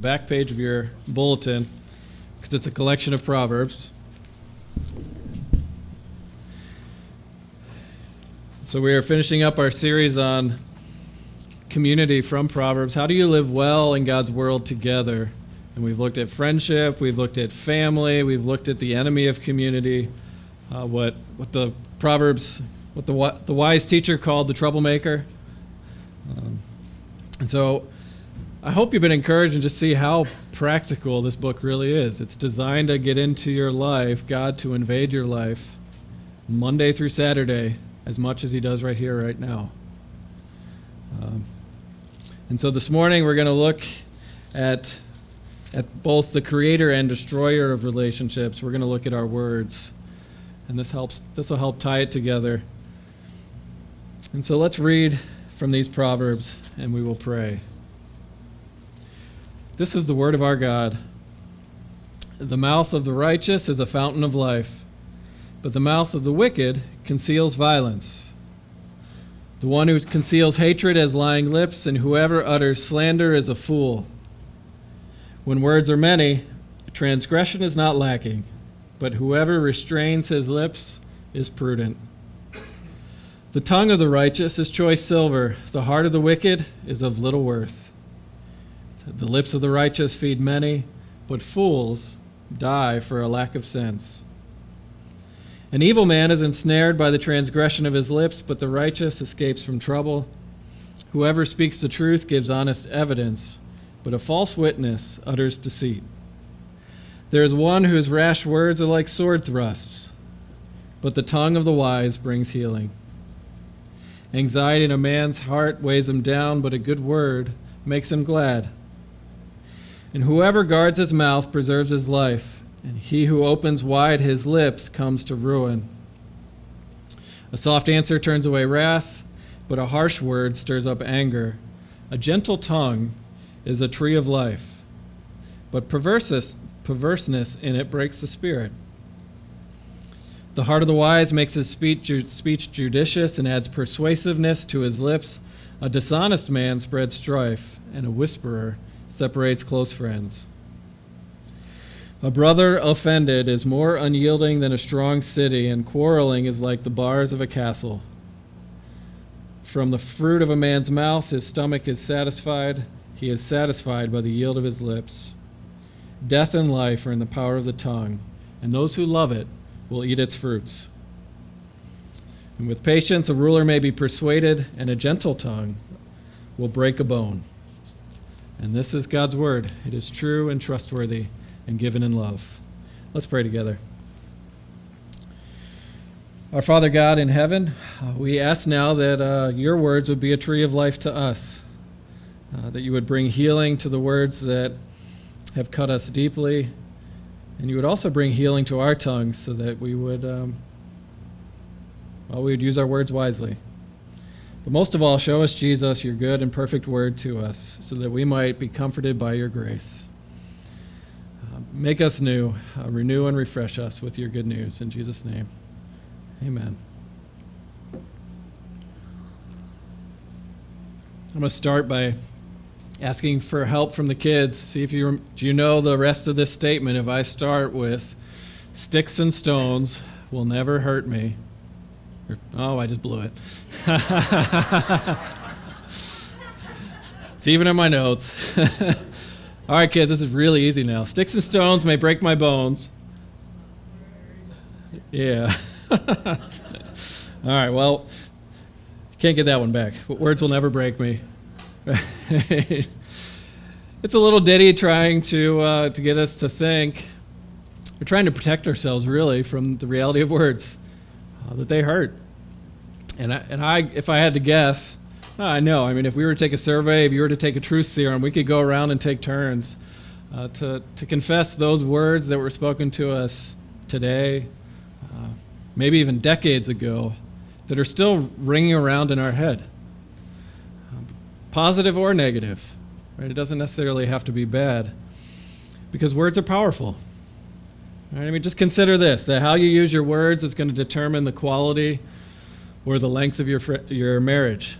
back page of your bulletin because it's a collection of proverbs. So we are finishing up our series on community from Proverbs. How do you live well in God's world together? And we've looked at friendship, we've looked at family, we've looked at the enemy of community, uh, what what the Proverbs, what the the wise teacher called the troublemaker. Um, and so I hope you've been encouraged and just see how practical this book really is. It's designed to get into your life, God to invade your life Monday through Saturday as much as He does right here, right now. Um, and so this morning we're going to look at, at both the creator and destroyer of relationships. We're going to look at our words. And this helps this will help tie it together. And so let's read from these proverbs and we will pray. This is the word of our God. The mouth of the righteous is a fountain of life, but the mouth of the wicked conceals violence. The one who conceals hatred has lying lips, and whoever utters slander is a fool. When words are many, transgression is not lacking, but whoever restrains his lips is prudent. The tongue of the righteous is choice silver, the heart of the wicked is of little worth. The lips of the righteous feed many, but fools die for a lack of sense. An evil man is ensnared by the transgression of his lips, but the righteous escapes from trouble. Whoever speaks the truth gives honest evidence, but a false witness utters deceit. There is one whose rash words are like sword thrusts, but the tongue of the wise brings healing. Anxiety in a man's heart weighs him down, but a good word makes him glad. And whoever guards his mouth preserves his life, and he who opens wide his lips comes to ruin. A soft answer turns away wrath, but a harsh word stirs up anger. A gentle tongue is a tree of life, but perverseness, in it breaks the spirit. The heart of the wise makes his speech, speech judicious and adds persuasiveness to his lips. A dishonest man spreads strife, and a whisperer separates close friends. A brother offended is more unyielding than a strong city, and quarreling is like the bars of a castle. From the fruit of a man's mouth, his stomach is satisfied. He is satisfied by the yield of his lips. Death and life are in the power of the tongue, and those who love it will eat its fruits. And with patience, a ruler may be persuaded, and a gentle tongue will break a bone. And this is God's word. It is true and trustworthy and given in love. Let's pray together. Our Father God in heaven, uh, we ask now that uh, your words would be a tree of life to us, uh, that you would bring healing to the words that have cut us deeply, and you would also bring healing to our tongues so that we would, um, well, we would use our words wisely. But most of all, show us, Jesus, your good and perfect word to us, so that we might be comforted by your grace. Uh, make us new, uh, renew and refresh us with your good news. In Jesus' name, amen. I'm going to start by asking for help from the kids. See if you do you know the rest of this statement. If I start with sticks and stones will never hurt me, Oh, I just blew it. it's even in my notes. All right, kids, this is really easy now. Sticks and stones may break my bones. Yeah. All right, well, can't get that one back. Words will never break me. it's a little ditty trying to, uh, to get us to think. We're trying to protect ourselves, really, from the reality of words uh, that they hurt. And I, and I, if I had to guess, I know. I mean, if we were to take a survey, if you were to take a truth serum, we could go around and take turns uh, to, to confess those words that were spoken to us today, uh, maybe even decades ago, that are still ringing around in our head, um, positive or negative. Right? It doesn't necessarily have to be bad, because words are powerful. Right? I mean, just consider this: that how you use your words is going to determine the quality or the length of your, fr- your marriage.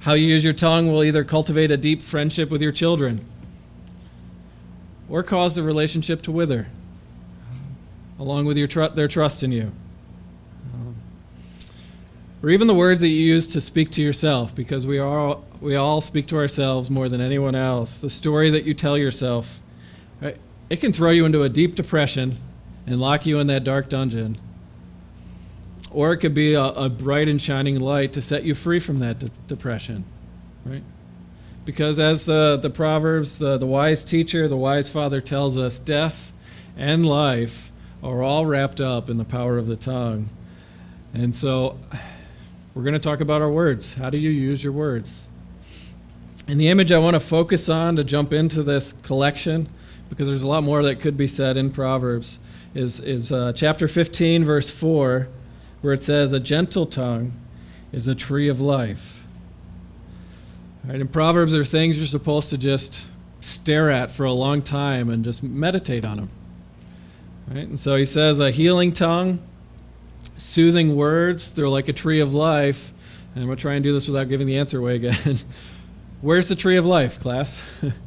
How you use your tongue will either cultivate a deep friendship with your children or cause the relationship to wither, along with your tr- their trust in you. Or even the words that you use to speak to yourself, because we, are, we all speak to ourselves more than anyone else. The story that you tell yourself, right, it can throw you into a deep depression and lock you in that dark dungeon or it could be a, a bright and shining light to set you free from that de- depression, right? Because as the, the Proverbs, the, the wise teacher, the wise father tells us, death and life are all wrapped up in the power of the tongue. And so we're going to talk about our words. How do you use your words? And the image I want to focus on to jump into this collection, because there's a lot more that could be said in Proverbs, is, is uh, chapter 15, verse 4 where it says, A gentle tongue is a tree of life. Right, in Proverbs, there are things you're supposed to just stare at for a long time and just meditate on them. Right? And so he says, A healing tongue, soothing words, they're like a tree of life. And I'm going to try and do this without giving the answer away again. Where's the tree of life, class?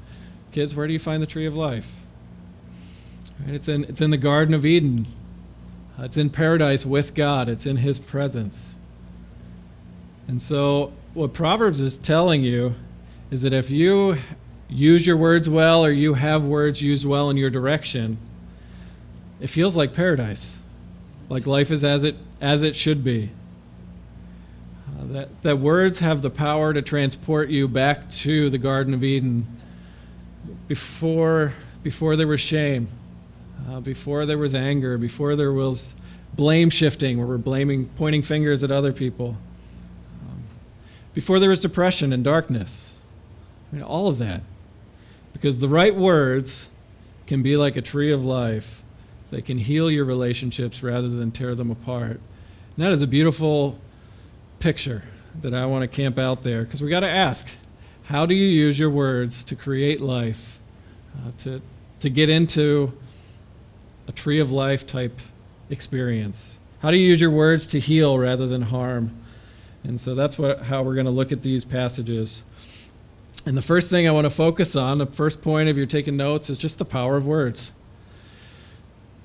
Kids, where do you find the tree of life? Right, it's, in, it's in the Garden of Eden. It's in paradise with God, it's in His presence. And so, what Proverbs is telling you is that if you use your words well or you have words used well in your direction, it feels like paradise, like life is as it, as it should be. Uh, that, that words have the power to transport you back to the Garden of Eden before, before there was shame uh, before there was anger, before there was blame shifting, where we're blaming, pointing fingers at other people, um, before there was depression and darkness. I mean, all of that. Because the right words can be like a tree of life. They can heal your relationships rather than tear them apart. And that is a beautiful picture that I want to camp out there because we got to ask how do you use your words to create life, uh, to, to get into a tree of life type experience? How do you use your words to heal rather than harm? And so that's what, how we're going to look at these passages. And the first thing I want to focus on, the first point if you're taking notes, is just the power of words.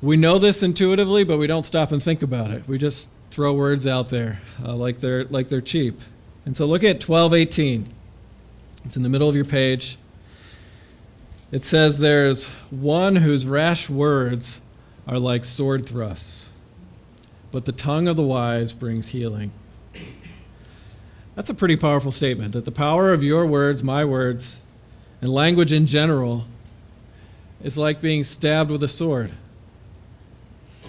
We know this intuitively, but we don't stop and think about it. We just throw words out there uh, like they're like they're cheap. And so look at 12:18. It's in the middle of your page. It says there's one whose rash words are like sword thrusts, but the tongue of the wise brings healing. That's a pretty powerful statement that the power of your words, my words, and language in general is like being stabbed with a sword.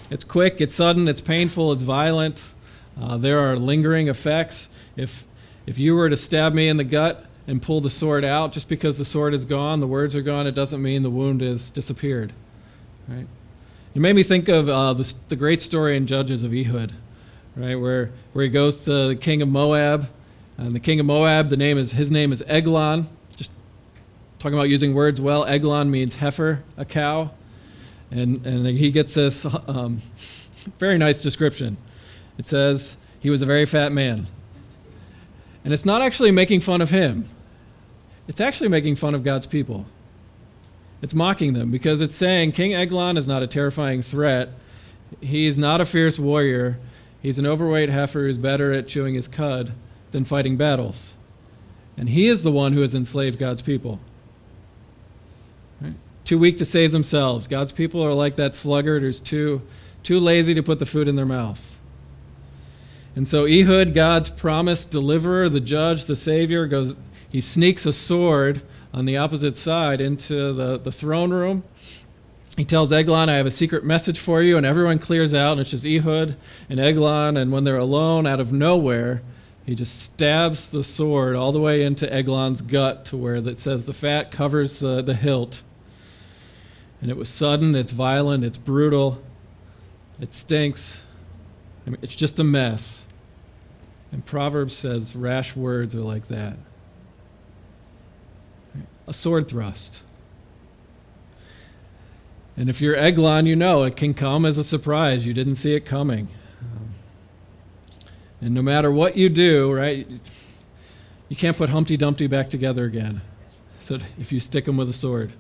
It's quick, it's sudden, it's painful, it's violent. Uh, there are lingering effects. If, if you were to stab me in the gut and pull the sword out, just because the sword is gone, the words are gone, it doesn't mean the wound has disappeared. Right? You made me think of uh, the, the great story in Judges of Ehud, right, where, where he goes to the king of Moab, and the king of Moab, the name is his name is Eglon. Just talking about using words well. Eglon means heifer, a cow, and and he gets this um, very nice description. It says he was a very fat man, and it's not actually making fun of him. It's actually making fun of God's people. It's mocking them because it's saying King Eglon is not a terrifying threat. He's not a fierce warrior. He's an overweight heifer who's better at chewing his cud than fighting battles. And he is the one who has enslaved God's people. Right? Too weak to save themselves. God's people are like that sluggard who's too, too lazy to put the food in their mouth. And so Ehud, God's promised deliverer, the judge, the savior, goes, he sneaks a sword on the opposite side into the, the throne room. He tells Eglon, I have a secret message for you, and everyone clears out, and it's just Ehud and Eglon, and when they're alone out of nowhere, he just stabs the sword all the way into Eglon's gut to where it says the fat covers the, the hilt. And it was sudden, it's violent, it's brutal, it stinks. I mean, it's just a mess. And Proverbs says rash words are like that a sword thrust. And if you're Eglon, you know it can come as a surprise. You didn't see it coming. And no matter what you do, right, you can't put Humpty Dumpty back together again. So if you stick him with a sword,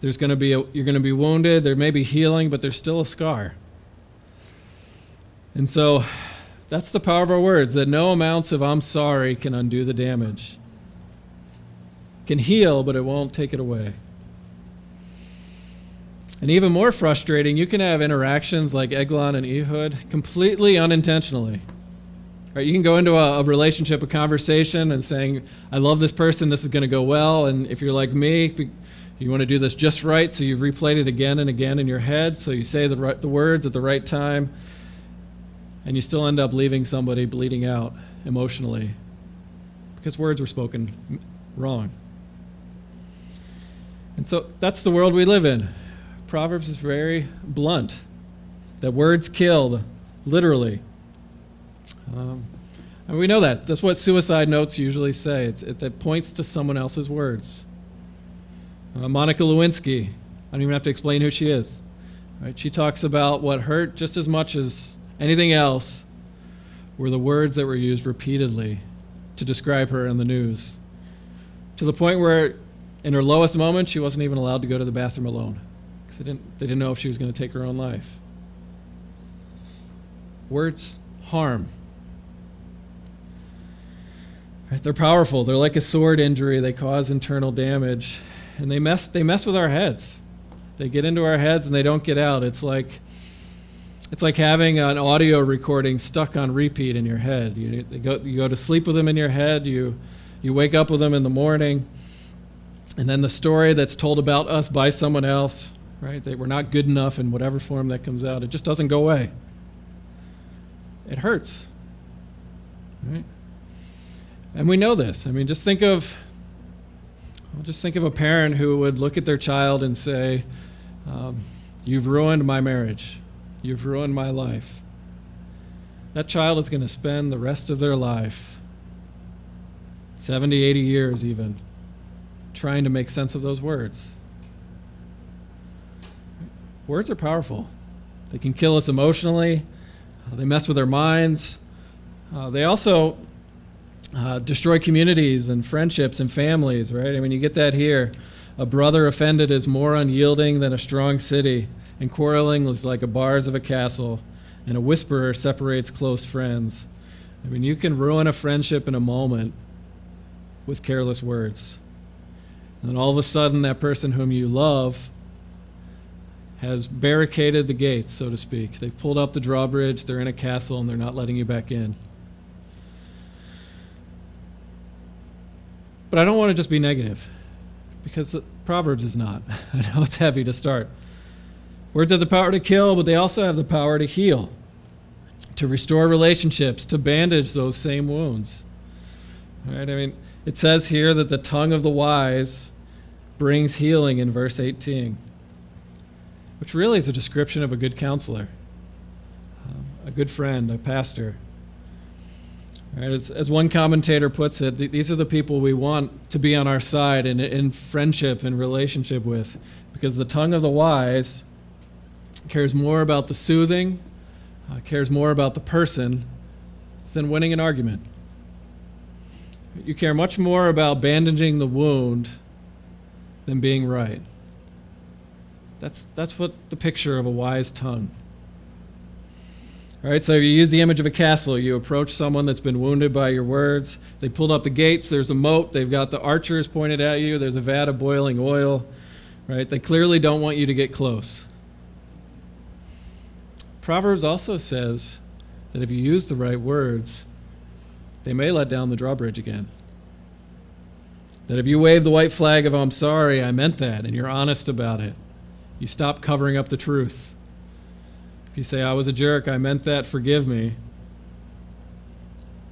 there's going to be a, you're going to be wounded. There may be healing, but there's still a scar. And so that's the power of our words that no amounts of I'm sorry can undo the damage. Can heal, but it won't take it away. And even more frustrating, you can have interactions like Eglon and Ehud completely unintentionally. Right, you can go into a, a, relationship, a conversation, and saying, "I love this person. This is going to go well." And if you're like me, you want to do this just right, so you've replayed it again and again in your head, so you say the right, the words at the right time, and you still end up leaving somebody bleeding out emotionally because words were spoken wrong. And so that's the world we live in. Proverbs is very blunt that words killed, literally. Um, and we know that. That's what suicide notes usually say. It's, it, it points to someone else's words. Uh, Monica Lewinsky, I don't even have to explain who she is. Right? She talks about what hurt just as much as anything else were the words that were used repeatedly to describe her in the news. To the point where, in her lowest moment, she wasn't even allowed to go to the bathroom alone because they didn't, they didn't know if she was going to take her own life. Words harm. Right? They're powerful. They're like a sword injury. They cause internal damage, and they mess. They mess with our heads. They get into our heads and they don't get out. It's like it's like having an audio recording stuck on repeat in your head. You, go, you go to sleep with them in your head. You you wake up with them in the morning, and then the story that's told about us by someone else, right? That we're not good enough in whatever form that comes out. It just doesn't go away. It hurts. Right? And we know this. I mean, just think of just think of a parent who would look at their child and say, um, "You've ruined my marriage. You've ruined my life." That child is going to spend the rest of their life, 70, 80 years even, trying to make sense of those words. Words are powerful. They can kill us emotionally. Uh, they mess with our minds. Uh, they also uh, destroy communities and friendships and families, right? I mean, you get that here. A brother offended is more unyielding than a strong city, and quarreling is like the bars of a castle, and a whisperer separates close friends. I mean, you can ruin a friendship in a moment with careless words. And then all of a sudden, that person whom you love has barricaded the gates, so to speak. They've pulled up the drawbridge, they're in a castle, and they're not letting you back in. But I don't want to just be negative because Proverbs is not. I know it's heavy to start. Words have the power to kill, but they also have the power to heal, to restore relationships, to bandage those same wounds. Right? I mean, it says here that the tongue of the wise brings healing in verse 18, which really is a description of a good counselor, um, a good friend, a pastor. Right, as, as, one commentator puts it, th- these are the people we want to be on our side and in friendship and relationship with, because the tongue of the wise cares more about the soothing, uh, cares more about the person than winning an argument. You care much more about bandaging the wound than being right. That's, that's what the picture of a wise tongue. All right, so you use the image of a castle. You approach someone that's been wounded by your words. They pulled up the gates. There's a moat. They've got the archers pointed at you. There's a vat of boiling oil. Right? They clearly don't want you to get close. Proverbs also says that if you use the right words, they may let down the drawbridge again. That if you wave the white flag of I'm sorry, I meant that, and you're honest about it, you stop covering up the truth if you say, I was a jerk, I meant that, forgive me.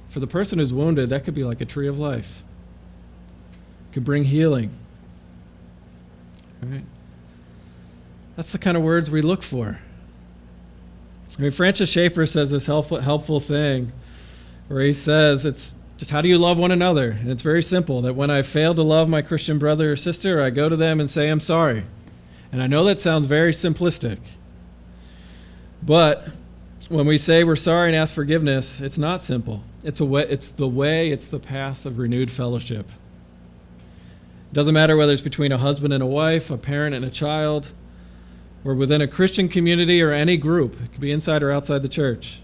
For the person who's wounded, that could be like a tree of life. It could bring healing. Right? That's the kind of words we look for. I mean, Francis Schaeffer says this helpful, helpful thing where he says it's just how do you love one another? And it's very simple that when I fail to love my Christian brother or sister, I go to them and say, I'm sorry. And I know that sounds very simplistic. But when we say we're sorry and ask forgiveness, it's not simple. It's, a way, it's the way, it's the path of renewed fellowship. It doesn't matter whether it's between a husband and a wife, a parent and a child, or within a Christian community or any group. It could be inside or outside the church.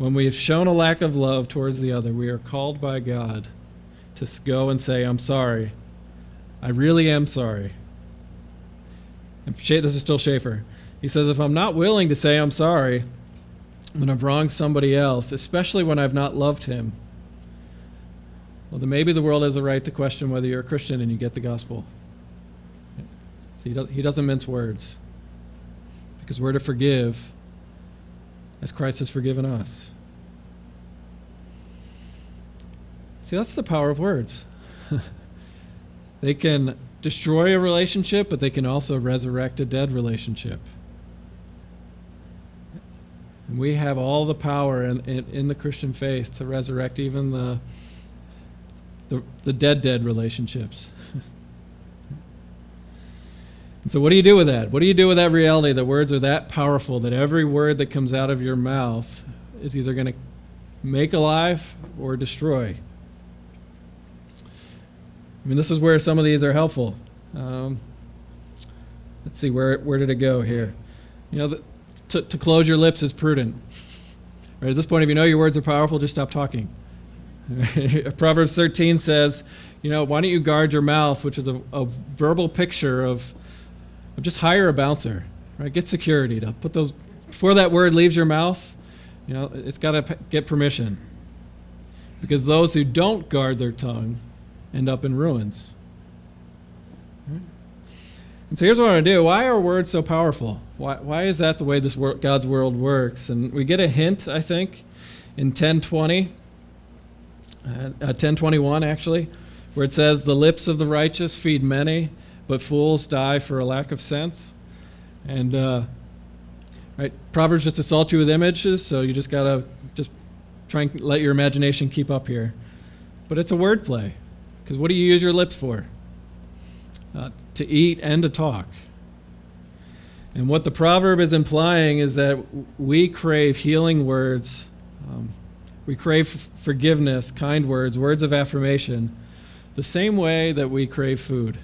When we have shown a lack of love towards the other, we are called by God to go and say, I'm sorry. I really am sorry. And this is still Schaeffer. He says, if I'm not willing to say I'm sorry when I've wronged somebody else, especially when I've not loved him, well, then maybe the world has a right to question whether you're a Christian and you get the gospel. See, he doesn't mince words because we're to forgive as Christ has forgiven us. See, that's the power of words. they can destroy a relationship, but they can also resurrect a dead relationship. And we have all the power in, in, in, the Christian faith to resurrect even the, the, the dead, dead relationships. and so, what do you do with that? What do you do with that reality that words are that powerful that every word that comes out of your mouth is either going to make alive or destroy? I mean, this is where some of these are helpful. Um, let's see, where, where did it go here? You know, the, to, to close your lips is prudent. Right, at this point, if you know your words are powerful, just stop talking. Proverbs 13 says, you know, why don't you guard your mouth, which is a, a verbal picture of, of just hire a bouncer, right? Get security to put those, before that word leaves your mouth, you know, it's got to get permission. Because those who don't guard their tongue end up in ruins. And so here's what I want to do. Why are words so powerful? Why, why is that the way this wor- God's world works? And we get a hint, I think, in 1020, uh, 1021 uh, actually, where it says, The lips of the righteous feed many, but fools die for a lack of sense. And uh, right, Proverbs just assault you with images, so you just got to just try and let your imagination keep up here. But it's a wordplay. Because what do you use your lips for? Uh, to eat and to talk. And what the proverb is implying is that we crave healing words, um, we crave forgiveness, kind words, words of affirmation, the same way that we crave food.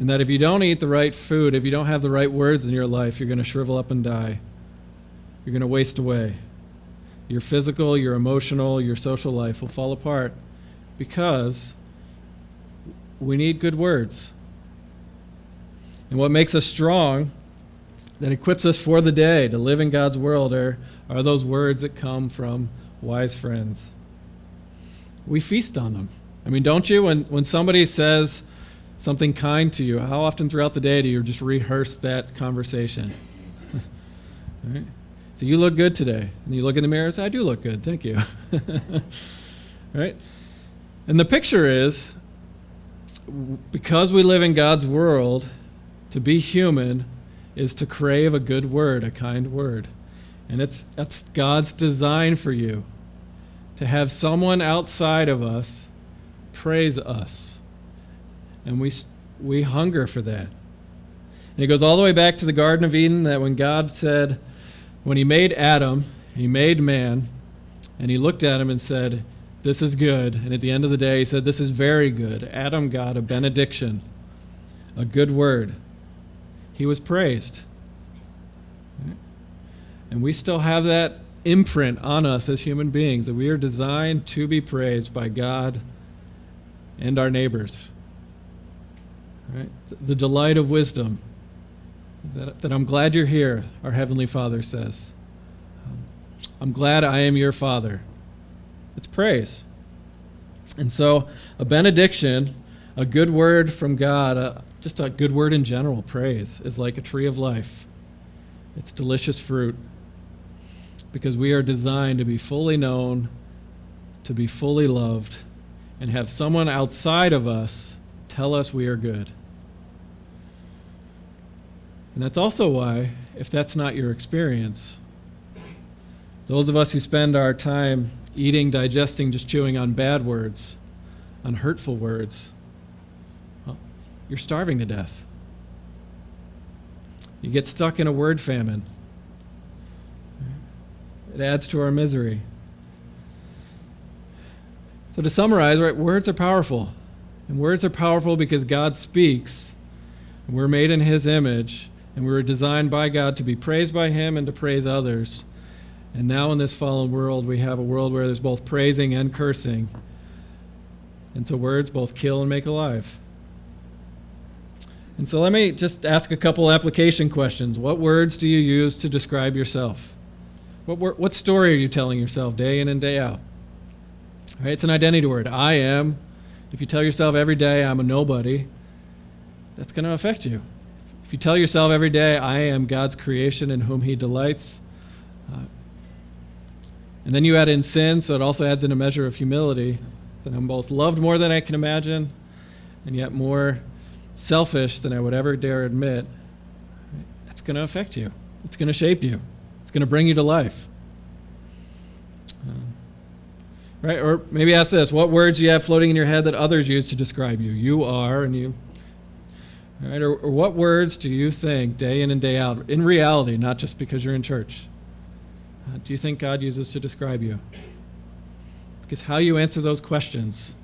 And that if you don't eat the right food, if you don't have the right words in your life, you're going to shrivel up and die. You're going to waste away. Your physical, your emotional, your social life will fall apart because we need good words. And what makes us strong, that equips us for the day to live in God's world, are, are those words that come from wise friends. We feast on them. I mean, don't you? When, when somebody says something kind to you, how often throughout the day do you just rehearse that conversation? So you look good today. And you look in the mirror and say, I do look good. Thank you. right? And the picture is because we live in God's world, to be human is to crave a good word, a kind word. And it's, that's God's design for you to have someone outside of us praise us. And we, we hunger for that. And it goes all the way back to the Garden of Eden that when God said, when He made Adam, He made man, and He looked at him and said, this is good. And at the end of the day, he said, This is very good. Adam got a benediction, a good word. He was praised. And we still have that imprint on us as human beings that we are designed to be praised by God and our neighbors. Right? The delight of wisdom. That, that I'm glad you're here, our Heavenly Father says. I'm glad I am your Father. It's praise. And so, a benediction, a good word from God, uh, just a good word in general, praise, is like a tree of life. It's delicious fruit because we are designed to be fully known, to be fully loved, and have someone outside of us tell us we are good. And that's also why, if that's not your experience, those of us who spend our time eating, digesting, just chewing on bad words, on hurtful words, well, you're starving to death. You get stuck in a word famine. it adds to our misery. So, to summarize, right, words are powerful. And words are powerful because God speaks. And we're made in His image. And we were designed by God to be praised by Him and to praise others. And now, in this fallen world, we have a world where there's both praising and cursing. And so, words both kill and make alive. And so, let me just ask a couple application questions. What words do you use to describe yourself? What, what story are you telling yourself day in and day out? Right? It's an identity word. I am. If you tell yourself every day, I'm a nobody, that's going to affect you. If you tell yourself every day, I am God's creation in whom He delights, uh, and then you add in sin, so it also adds in a measure of humility, that I'm both loved more than I can imagine, and yet more selfish than I would ever dare admit, that's going to affect you. It's going to shape you. It's going to bring you to life. Um, right? Or maybe ask this what words do you have floating in your head that others use to describe you? You are, and you. Right? Or, or what words do you think day in and day out, in reality, not just because you're in church, uh, do you think God uses to describe you? Because how you answer those questions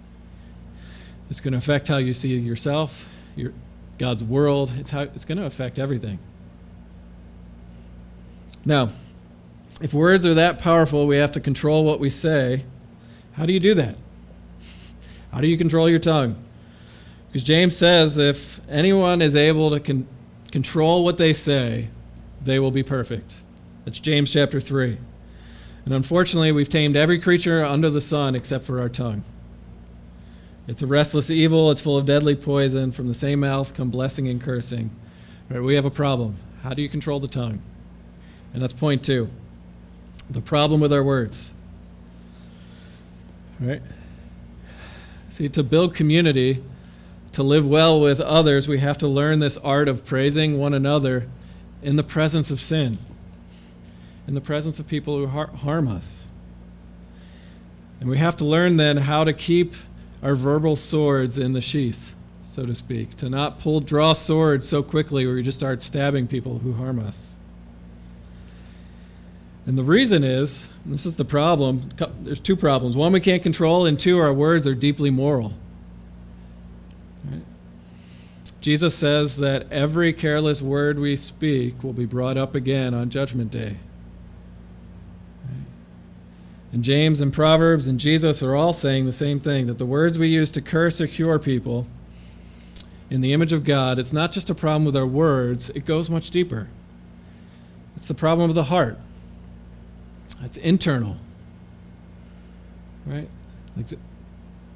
is going to affect how you see yourself, your, God's world. It's, how, it's going to affect everything. Now, if words are that powerful, we have to control what we say. How do you do that? How do you control your tongue? Because James says if anyone is able to con- control what they say, they will be perfect. That's James chapter 3. And unfortunately, we've tamed every creature under the sun except for our tongue. It's a restless evil, it's full of deadly poison. From the same mouth come blessing and cursing. Right, we have a problem. How do you control the tongue? And that's point two the problem with our words. Right? See, to build community, to live well with others, we have to learn this art of praising one another in the presence of sin, in the presence of people who har- harm us. And we have to learn then how to keep our verbal swords in the sheath, so to speak, to not pull draw swords so quickly where we just start stabbing people who harm us. And the reason is, this is the problem, there's two problems. One, we can't control, and two, our words are deeply moral. Right? Jesus says that every careless word we speak will be brought up again on Judgment Day. And James and Proverbs and Jesus are all saying the same thing that the words we use to curse or cure people in the image of God, it's not just a problem with our words, it goes much deeper. It's the problem of the heart. It's internal. Right? Like the,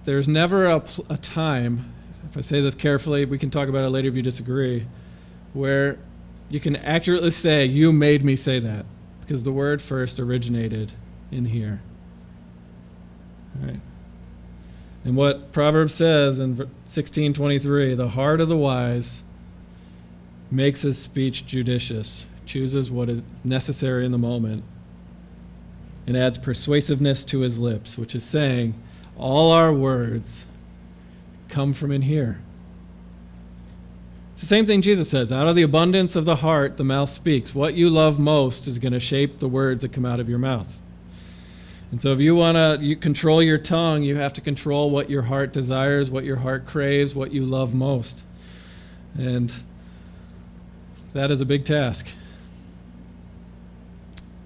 there's never a, a time, if I say this carefully, we can talk about it later if you disagree, where you can accurately say, You made me say that, because the word first originated in here. Right? And what Proverbs says in 1623 the heart of the wise makes his speech judicious, chooses what is necessary in the moment, and adds persuasiveness to his lips, which is saying, all our words come from in here. It's the same thing Jesus says out of the abundance of the heart, the mouth speaks. What you love most is going to shape the words that come out of your mouth. And so, if you want to you control your tongue, you have to control what your heart desires, what your heart craves, what you love most. And that is a big task.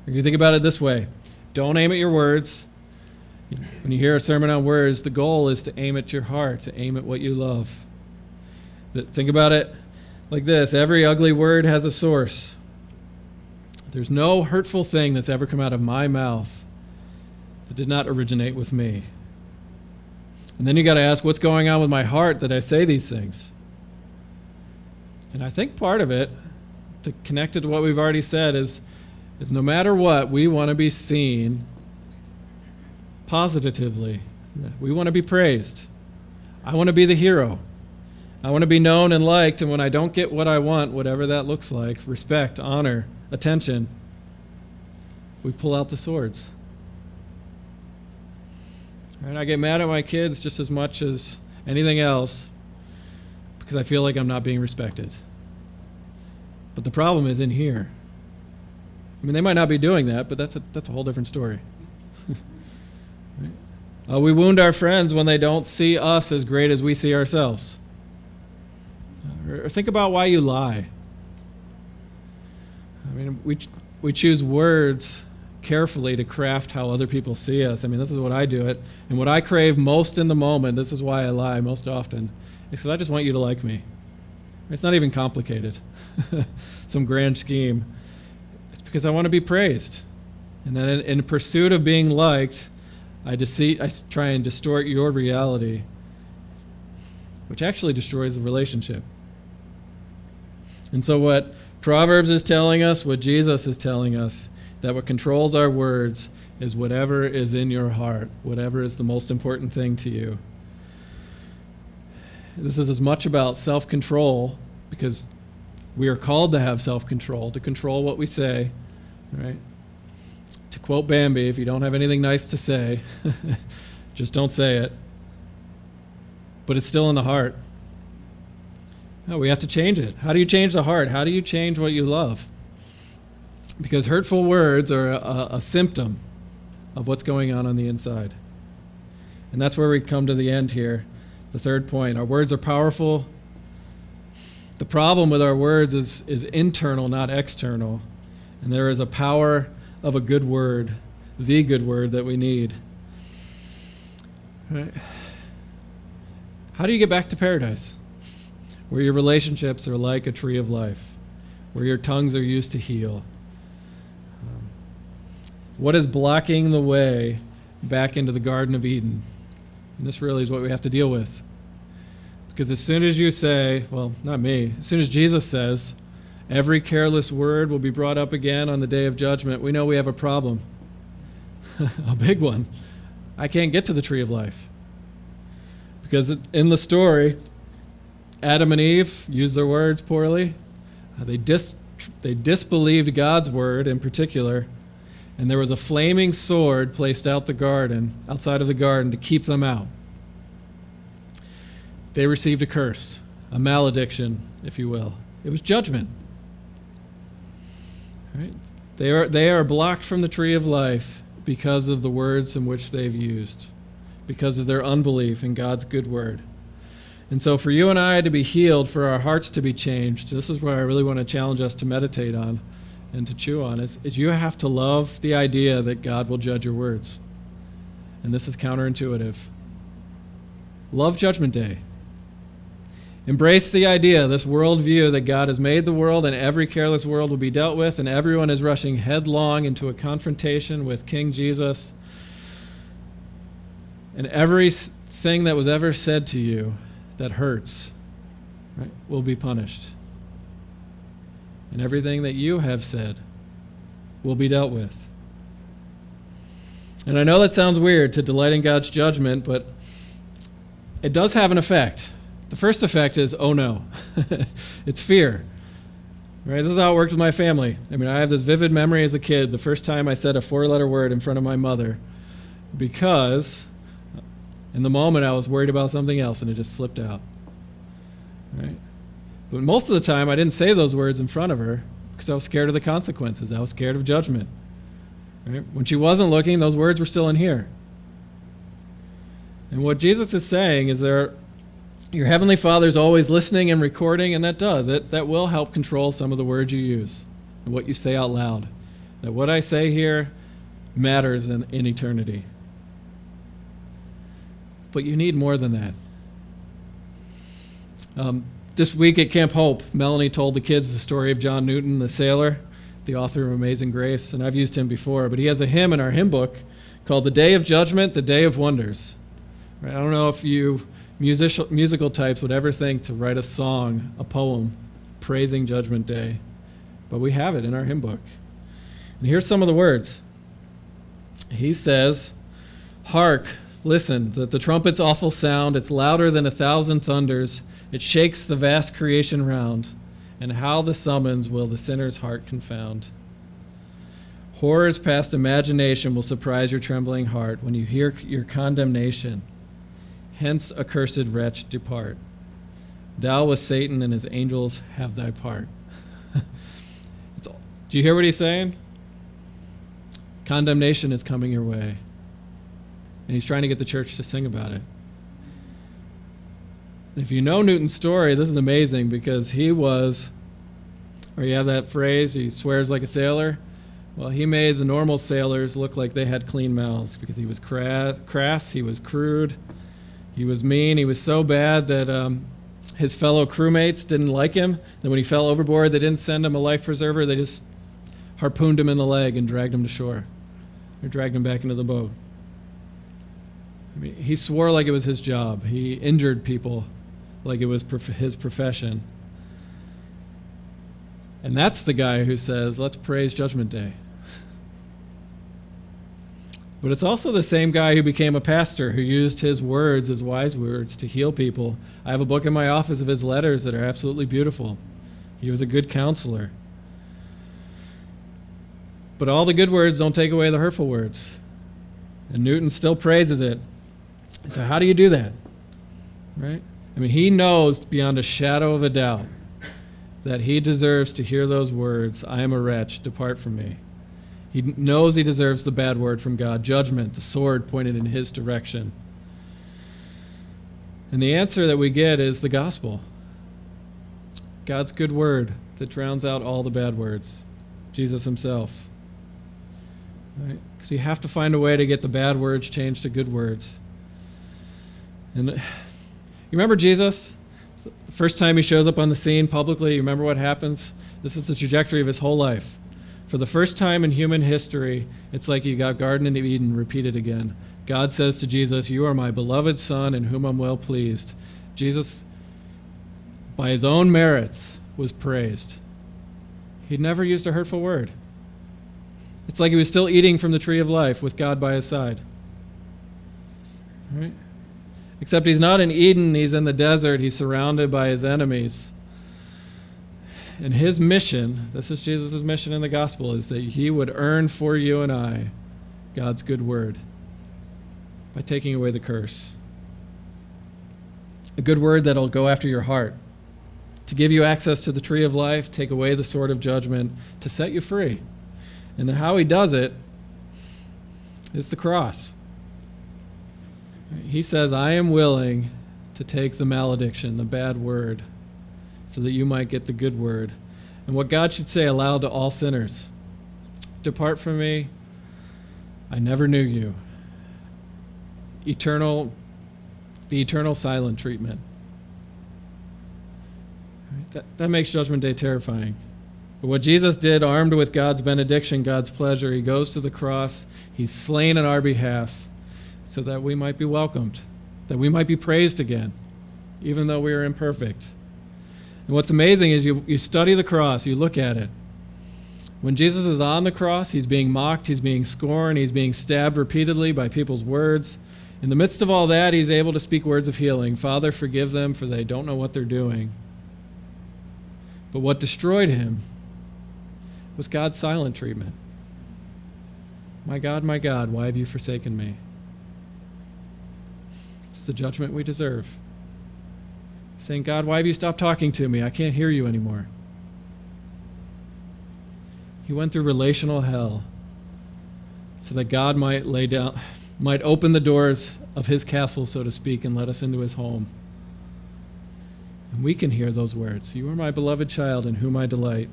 You think about it this way don't aim at your words. When you hear a sermon on words, the goal is to aim at your heart, to aim at what you love. Think about it like this every ugly word has a source. There's no hurtful thing that's ever come out of my mouth that did not originate with me. And then you got to ask, what's going on with my heart that I say these things? And I think part of it, to connect it to what we've already said, is is no matter what, we want to be seen positively. We want to be praised. I want to be the hero. I want to be known and liked, and when I don't get what I want, whatever that looks like respect, honor, attention we pull out the swords. And I get mad at my kids just as much as anything else because I feel like I'm not being respected. But the problem is in here. I mean, they might not be doing that, but that's a, that's a whole different story. Uh, we wound our friends when they don't see us as great as we see ourselves. Or think about why you lie. I mean, we, we choose words carefully to craft how other people see us. I mean, this is what I do it. And what I crave most in the moment, this is why I lie most often, is because I just want you to like me. It's not even complicated, some grand scheme. It's because I want to be praised. And then in, in pursuit of being liked, I, deceit, I try and distort your reality, which actually destroys the relationship. And so, what Proverbs is telling us, what Jesus is telling us, that what controls our words is whatever is in your heart, whatever is the most important thing to you. This is as much about self control, because we are called to have self control, to control what we say, right? To quote Bambi, if you don't have anything nice to say, just don't say it. But it's still in the heart. No, we have to change it. How do you change the heart? How do you change what you love? Because hurtful words are a, a symptom of what's going on on the inside. And that's where we come to the end here. The third point our words are powerful. The problem with our words is, is internal, not external. And there is a power of a good word, the good word that we need. Right? How do you get back to paradise? where your relationships are like a tree of life, where your tongues are used to heal. Um, what is blocking the way back into the Garden of Eden? And this really is what we have to deal with. Because as soon as you say, well, not me, as soon as Jesus says, every careless word will be brought up again on the day of judgment, we know we have a problem. a big one. I can't get to the tree of life. Because in the story, Adam and Eve used their words poorly. Uh, they, dis- they disbelieved God's word in particular, and there was a flaming sword placed out the garden, outside of the garden, to keep them out. They received a curse, a malediction, if you will. It was judgment. Right? They are, they are blocked from the tree of life because of the words in which they've used, because of their unbelief in God's good word. And so, for you and I to be healed, for our hearts to be changed, this is where I really want to challenge us to meditate on and to chew on is, is you have to love the idea that God will judge your words. And this is counterintuitive. Love Judgment Day. Embrace the idea, this worldview that God has made the world and every careless world will be dealt with, and everyone is rushing headlong into a confrontation with King Jesus. And everything that was ever said to you that hurts right, will be punished. And everything that you have said will be dealt with. And I know that sounds weird to delight in God's judgment, but it does have an effect. The first effect is, oh no, it's fear. Right? This is how it worked with my family. I mean, I have this vivid memory as a kid, the first time I said a four letter word in front of my mother, because in the moment, I was worried about something else and it just slipped out. Right? But most of the time, I didn't say those words in front of her because I was scared of the consequences. I was scared of judgment. Right? When she wasn't looking, those words were still in here. And what Jesus is saying is there your heavenly Father is always listening and recording, and that does. It that will help control some of the words you use and what you say out loud. That what I say here matters in, in eternity. But you need more than that. Um, this week at Camp Hope, Melanie told the kids the story of John Newton, the sailor, the author of Amazing Grace, and I've used him before, but he has a hymn in our hymn book called The Day of Judgment, the Day of Wonders. Right? I don't know if you musical, musical types would ever think to write a song, a poem, praising Judgment Day, but we have it in our hymn book. And here's some of the words. He says, Hark, Listen, the, the trumpet's awful sound, it's louder than a thousand thunders. It shakes the vast creation round. And how the summons will the sinner's heart confound. Horrors past imagination will surprise your trembling heart when you hear your condemnation. Hence, accursed wretch, depart. Thou with Satan and his angels have thy part. do you hear what he's saying? Condemnation is coming your way. And he's trying to get the church to sing about it. If you know Newton's story, this is amazing because he was, or you have that phrase, he swears like a sailor. Well, he made the normal sailors look like they had clean mouths because he was crass, he was crude, he was mean, he was so bad that um, his fellow crewmates didn't like him. That when he fell overboard, they didn't send him a life preserver, they just harpooned him in the leg and dragged him to shore, or dragged him back into the boat. I mean, he swore like it was his job. He injured people like it was prof- his profession. And that's the guy who says, let's praise Judgment Day. But it's also the same guy who became a pastor, who used his words as wise words to heal people. I have a book in my office of his letters that are absolutely beautiful. He was a good counselor. But all the good words don't take away the hurtful words. And Newton still praises it. So, how do you do that? Right? I mean, he knows beyond a shadow of a doubt that he deserves to hear those words I am a wretch, depart from me. He knows he deserves the bad word from God, judgment, the sword pointed in his direction. And the answer that we get is the gospel God's good word that drowns out all the bad words, Jesus himself. Right? Because you have to find a way to get the bad words changed to good words. And uh, you remember Jesus? The first time he shows up on the scene publicly, you remember what happens? This is the trajectory of his whole life. For the first time in human history, it's like you got Garden of Eden repeated again. God says to Jesus, You are my beloved Son in whom I'm well pleased. Jesus, by his own merits, was praised. He never used a hurtful word. It's like he was still eating from the tree of life with God by his side. Right? Except he's not in Eden, he's in the desert, he's surrounded by his enemies. And his mission, this is Jesus' mission in the gospel, is that he would earn for you and I God's good word by taking away the curse. A good word that'll go after your heart, to give you access to the tree of life, take away the sword of judgment, to set you free. And how he does it is the cross. He says, I am willing to take the malediction, the bad word so that you might get the good word. And what God should say aloud to all sinners Depart from me, I never knew you. Eternal, the eternal silent treatment. That, that makes Judgment Day terrifying. But what Jesus did, armed with God's benediction, God's pleasure, he goes to the cross, he's slain on our behalf so that we might be welcomed, that we might be praised again, even though we are imperfect. And what's amazing is you, you study the cross, you look at it. When Jesus is on the cross, he's being mocked, he's being scorned, he's being stabbed repeatedly by people's words. In the midst of all that, he's able to speak words of healing Father, forgive them, for they don't know what they're doing. But what destroyed him was God's silent treatment. My God, my God, why have you forsaken me? It's the judgment we deserve saying, God, why have you stopped talking to me? I can't hear you anymore. He went through relational hell so that God might lay down, might open the doors of his castle, so to speak, and let us into his home. And we can hear those words You are my beloved child in whom I delight.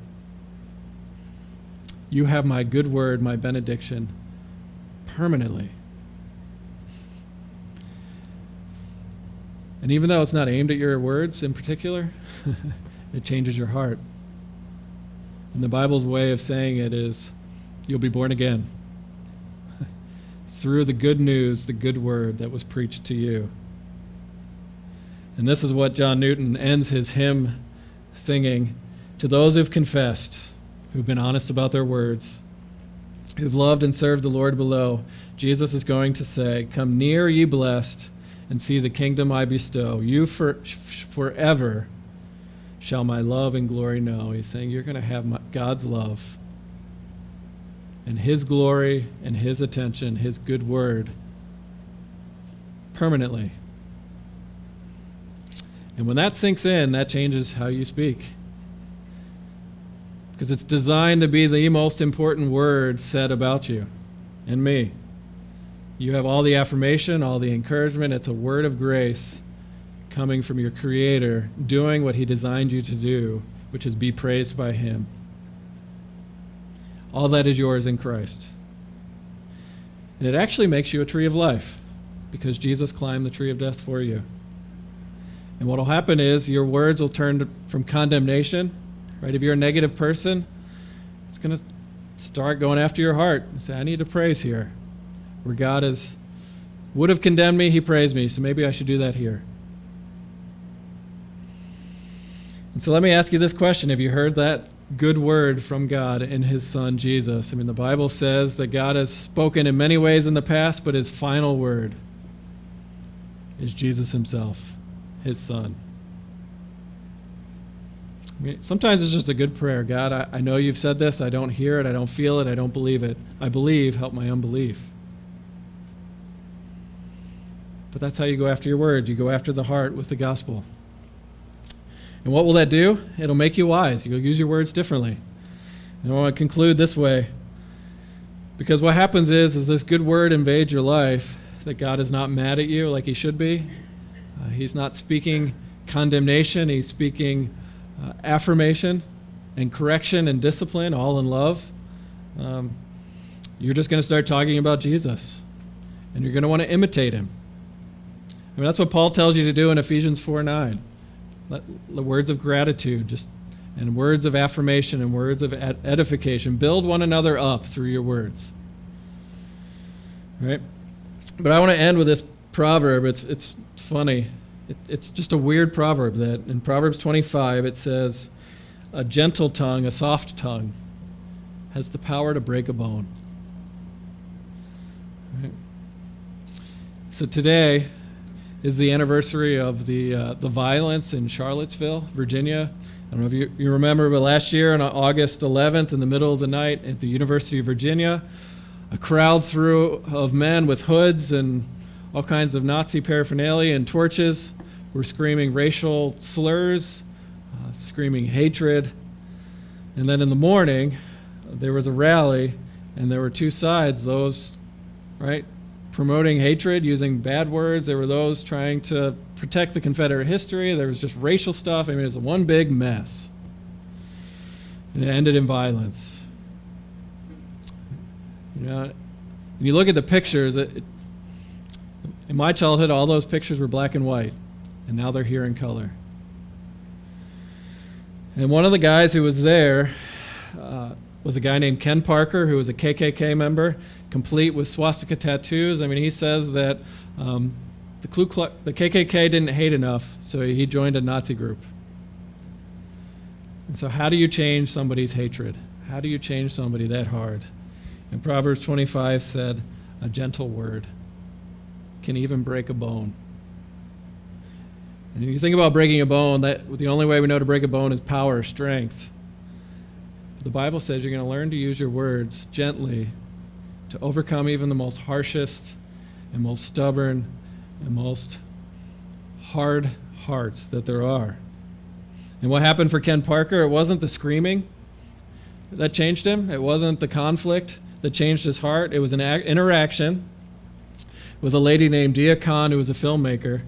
You have my good word, my benediction, permanently. And even though it's not aimed at your words in particular, it changes your heart. And the Bible's way of saying it is you'll be born again through the good news, the good word that was preached to you. And this is what John Newton ends his hymn singing to those who've confessed, who've been honest about their words, who've loved and served the Lord below. Jesus is going to say, Come near, ye blessed and see the kingdom I bestow. You for, forever shall my love and glory know. He's saying you're going to have my, God's love and His glory and His attention, His good word permanently. And when that sinks in, that changes how you speak. Because it's designed to be the most important word said about you. and me. You have all the affirmation, all the encouragement. It's a word of grace coming from your Creator, doing what He designed you to do, which is be praised by Him. All that is yours in Christ. And it actually makes you a tree of life because Jesus climbed the tree of death for you. And what will happen is your words will turn from condemnation, right? If you're a negative person, it's going to start going after your heart and say, I need to praise here. Where God is would have condemned me, he praised me, so maybe I should do that here. And so let me ask you this question Have you heard that good word from God in his son Jesus? I mean, the Bible says that God has spoken in many ways in the past, but his final word is Jesus himself, his son. I mean, sometimes it's just a good prayer. God, I, I know you've said this. I don't hear it. I don't feel it. I don't believe it. I believe. Help my unbelief. But that's how you go after your word. You go after the heart with the gospel. And what will that do? It'll make you wise. You'll use your words differently. And I want to conclude this way. Because what happens is, is this good word invades your life, that God is not mad at you like he should be. Uh, he's not speaking condemnation, he's speaking uh, affirmation and correction and discipline, all in love. Um, you're just going to start talking about Jesus. And you're going to want to imitate him. Mean, that's what Paul tells you to do in Ephesians 4 9. Let, the words of gratitude, just and words of affirmation and words of edification. Build one another up through your words. Right? But I want to end with this proverb. It's, it's funny. It, it's just a weird proverb that in Proverbs 25 it says, A gentle tongue, a soft tongue, has the power to break a bone. Right? So today, is the anniversary of the, uh, the violence in Charlottesville, Virginia. I don't know if you, you remember, but last year on August 11th, in the middle of the night at the University of Virginia, a crowd through of men with hoods and all kinds of Nazi paraphernalia and torches were screaming racial slurs, uh, screaming hatred. And then in the morning, there was a rally, and there were two sides those, right, promoting hatred using bad words. There were those trying to protect the Confederate history. There was just racial stuff. I mean, it was one big mess. And it ended in violence. You know, when you look at the pictures, it, it, in my childhood, all those pictures were black and white, and now they're here in color. And one of the guys who was there uh, was a guy named Ken Parker, who was a KKK member complete with swastika tattoos. I mean, he says that um, the, the KKK didn't hate enough, so he joined a Nazi group. And so, how do you change somebody's hatred? How do you change somebody that hard? And Proverbs 25 said, A gentle word can even break a bone. And you think about breaking a bone, that the only way we know to break a bone is power, strength. The Bible says you're going to learn to use your words gently to overcome even the most harshest and most stubborn and most hard hearts that there are. And what happened for Ken Parker? It wasn't the screaming that changed him, it wasn't the conflict that changed his heart. It was an interaction with a lady named Deeyah Khan, who was a filmmaker.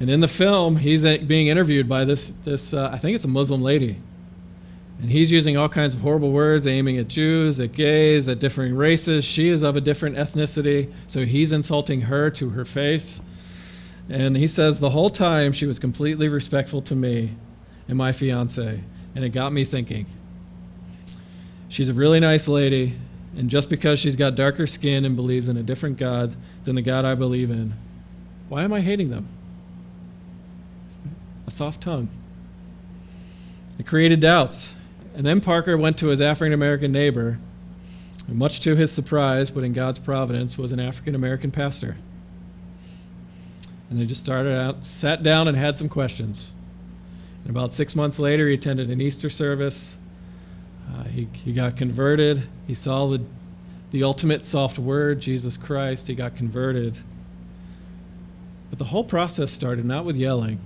And in the film, he's being interviewed by this, this uh, I think it's a Muslim lady. And he's using all kinds of horrible words, aiming at Jews, at gays, at differing races. She is of a different ethnicity, so he's insulting her to her face. And he says the whole time she was completely respectful to me and my fiance. And it got me thinking. She's a really nice lady, and just because she's got darker skin and believes in a different God than the God I believe in, why am I hating them? A soft tongue. It created doubts. And then Parker went to his African American neighbor, and much to his surprise, but in God's providence, was an African American pastor. And they just started out, sat down, and had some questions. And about six months later, he attended an Easter service. Uh, he, he got converted. He saw the, the ultimate soft word, Jesus Christ. He got converted. But the whole process started not with yelling,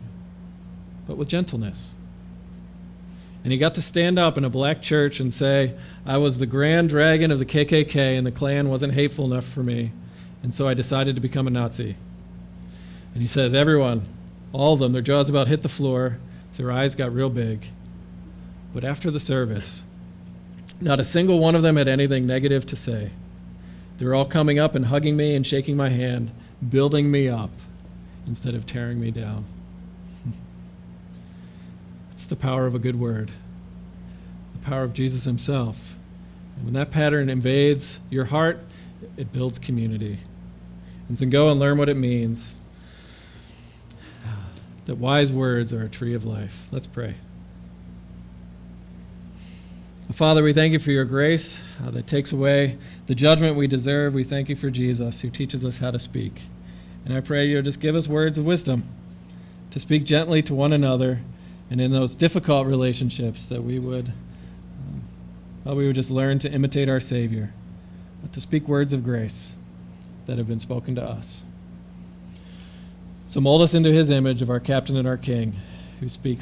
but with gentleness. And he got to stand up in a black church and say, I was the grand dragon of the KKK, and the Klan wasn't hateful enough for me, and so I decided to become a Nazi. And he says, Everyone, all of them, their jaws about hit the floor, their eyes got real big. But after the service, not a single one of them had anything negative to say. They were all coming up and hugging me and shaking my hand, building me up instead of tearing me down. The power of a good word, the power of Jesus himself. And when that pattern invades your heart, it builds community. And so go and learn what it means that wise words are a tree of life. Let's pray. Father, we thank you for your grace uh, that takes away the judgment we deserve. We thank you for Jesus who teaches us how to speak. And I pray you'll just give us words of wisdom to speak gently to one another and in those difficult relationships that we would, um, well, we would just learn to imitate our Savior, to speak words of grace that have been spoken to us. So mold us into his image of our captain and our king who speaks